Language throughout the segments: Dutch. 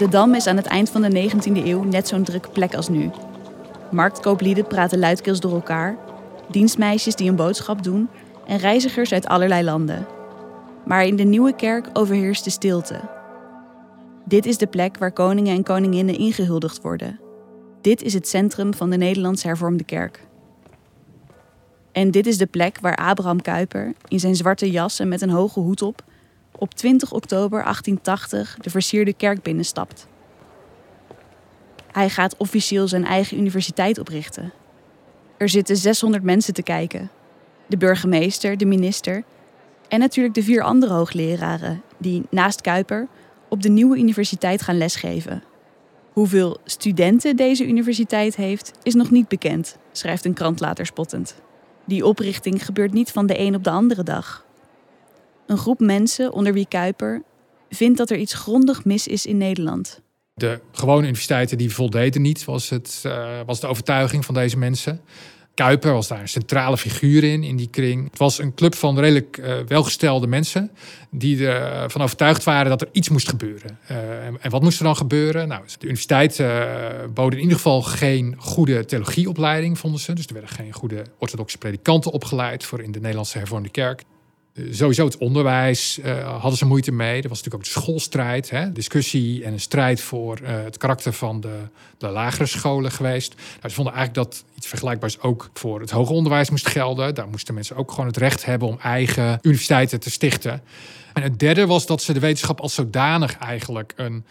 De Dam is aan het eind van de 19e eeuw net zo'n drukke plek als nu. Marktkooplieden praten luidkeels door elkaar, dienstmeisjes die een boodschap doen en reizigers uit allerlei landen. Maar in de nieuwe kerk overheerst de stilte. Dit is de plek waar koningen en koninginnen ingehuldigd worden. Dit is het centrum van de Nederlandse hervormde kerk. En dit is de plek waar Abraham Kuyper in zijn zwarte jas en met een hoge hoed op op 20 oktober 1880 de versierde kerk binnenstapt. Hij gaat officieel zijn eigen universiteit oprichten. Er zitten 600 mensen te kijken. De burgemeester, de minister en natuurlijk de vier andere hoogleraren die naast Kuiper op de nieuwe universiteit gaan lesgeven. Hoeveel studenten deze universiteit heeft, is nog niet bekend, schrijft een krant later spottend. Die oprichting gebeurt niet van de een op de andere dag. Een groep mensen, onder wie Kuiper, vindt dat er iets grondig mis is in Nederland. De gewone universiteiten die voldeden niet, was, het, uh, was de overtuiging van deze mensen. Kuiper was daar een centrale figuur in, in die kring. Het was een club van redelijk uh, welgestelde mensen die ervan overtuigd waren dat er iets moest gebeuren. En, en, wat moest er dan gebeuren? Nou, de universiteit uh, bood in ieder geval geen goede theologieopleiding, vonden ze. Dus er werden geen goede orthodoxe predikanten opgeleid voor in de Nederlandse hervormde kerk. Eh, sowieso het onderwijs uh, hadden ze moeite mee. Er was natuurlijk ook de schoolstrijd, hè? discussie en een strijd voor uh, het karakter van de, de lagere scholen geweest. Nou, ze vonden eigenlijk dat iets vergelijkbaars ook voor het hoger onderwijs moest gelden. Daar moesten mensen ook gewoon het recht hebben om eigen universiteiten te stichten. En het derde was dat ze de wetenschap als zodanig eigenlijk een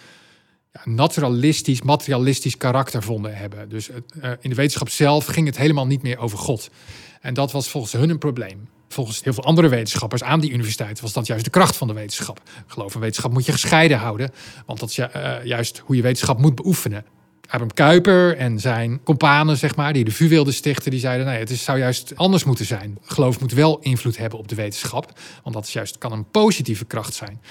ja, naturalistisch, materialistisch karakter vonden hebben. Dus uh, in de wetenschap zelf ging het helemaal niet meer over God. En dat was volgens hun een probleem volgens heel veel andere wetenschappers aan die universiteit was dat juist de kracht van de wetenschap. Geloof en wetenschap moet je gescheiden houden, want dat is uh, juist hoe je wetenschap moet beoefenen. Abraham Kuyper en zijn companen, zeg maar, die de VU wilden stichten, die zeiden: nee, het is, zou juist anders moeten zijn. Geloof moet wel invloed hebben op de wetenschap, want dat is juist, kan een positieve kracht zijn.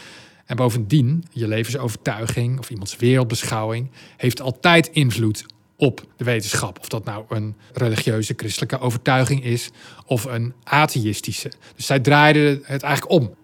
En bovendien, je levensovertuiging of iemands wereldbeschouwing heeft altijd invloed op de wetenschap. Of dat nou een religieuze christelijke overtuiging is of een atheïstische. Dus zij draaiden het eigenlijk om.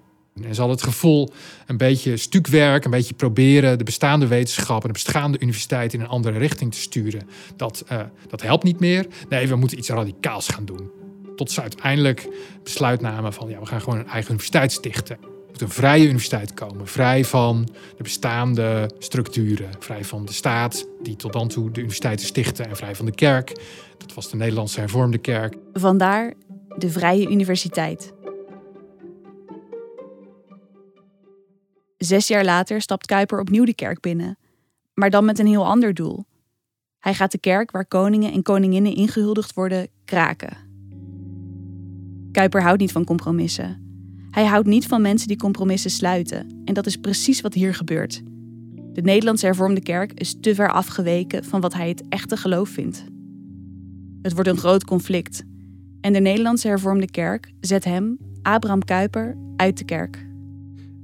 En ze hadden het gevoel een beetje stukwerk, een beetje proberen de bestaande wetenschap en de bestaande universiteit in een andere richting te sturen. Dat, uh, dat helpt niet meer. Nee, we moeten iets radicaals gaan doen. Tot ze uiteindelijk besluit namen van ja, we gaan gewoon een eigen universiteit stichten moet een vrije universiteit komen. Vrij van de bestaande structuren. Vrij van de staat, die tot dan toe de universiteiten stichtte. En vrij van de kerk. Dat was de Nederlandse hervormde kerk. Vandaar de Vrije Universiteit. Zes jaar later stapt Kuiper opnieuw de kerk binnen. Maar dan met een heel ander doel. Hij gaat de kerk waar koningen en koninginnen ingehuldigd worden kraken. Kuiper houdt niet van compromissen. Hij houdt niet van mensen die compromissen sluiten. En dat is precies wat hier gebeurt. De Nederlandse hervormde kerk is te ver afgeweken van wat hij het echte geloof vindt. Het wordt een groot conflict. En de Nederlandse hervormde kerk zet hem, Abraham Kuyper, uit de kerk.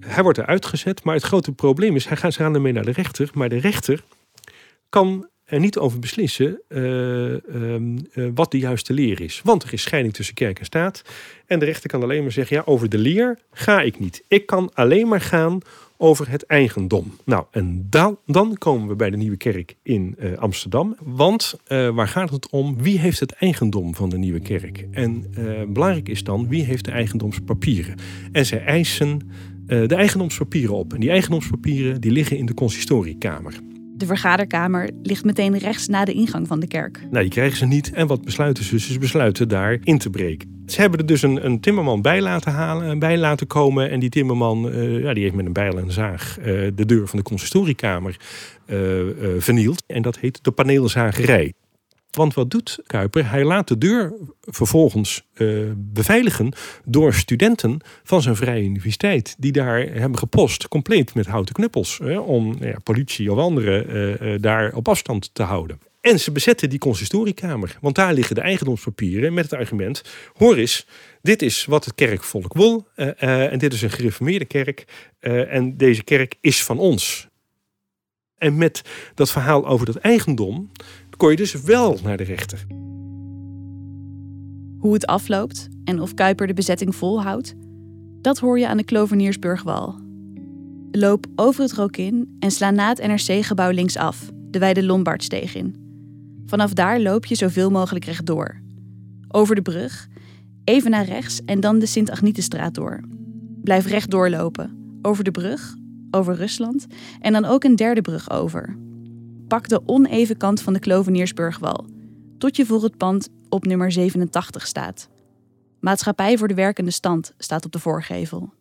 Hij wordt eruit gezet, maar het grote probleem is, hij gaat ze ermee naar de rechter. Maar de rechter kan er niet over beslissen uh, uh, wat de juiste leer is. Want er is scheiding tussen kerk en staat. En de rechter kan alleen maar zeggen: ja, over de leer ga ik niet. Ik kan alleen maar gaan over het eigendom. Nou, en dan, dan komen we bij de nieuwe kerk in uh, Amsterdam. Want waar gaat het om? Wie heeft het eigendom van de nieuwe kerk? En belangrijk is dan, wie heeft de eigendomspapieren? En zij eisen de eigendomspapieren op. En die eigendomspapieren die liggen in de consistoriekamer. De vergaderkamer ligt meteen rechts na de ingang van de kerk. Nou, die krijgen ze niet. En wat besluiten ze? Ze besluiten daar in te breken. Ze hebben er dus een, een timmerman bij laten, halen, bij laten komen. En die timmerman uh, ja, die heeft met een bijl en zaag uh, de deur van de consistoriekamer vernield. En dat heet de paneelzagerij. Want wat doet Kuiper? Hij laat de deur vervolgens uh, beveiligen door studenten van zijn vrije universiteit. Die daar hebben gepost, compleet met houten knuppels. Hè, om ja, politie of anderen uh, uh, daar op afstand te houden. En ze bezetten die consistoriekamer. Want daar liggen de eigendomspapieren met het argument... hoor eens, dit is wat het kerkvolk wil. en dit is een gereformeerde kerk. en deze kerk is van ons. En met dat verhaal over dat eigendom kon je dus wel naar de rechter. Hoe het afloopt en of Kuiper de bezetting volhoudt, dat hoor je aan de Kloveniersburgwal. Loop over het Rokin en sla na het NRC-gebouw linksaf, de wijde Lombardsteeg in. Vanaf daar loop je zoveel mogelijk rechtdoor. Over de brug, even naar rechts en dan de Sint-Agnietenstraat door. Blijf rechtdoor lopen, over de brug, over Rusland en dan ook een derde brug over. Pak de oneven kant van de Kloveniersburgwal, tot je voor het pand op nummer 87 staat. Maatschappij voor de Werkende Stand staat op de voorgevel.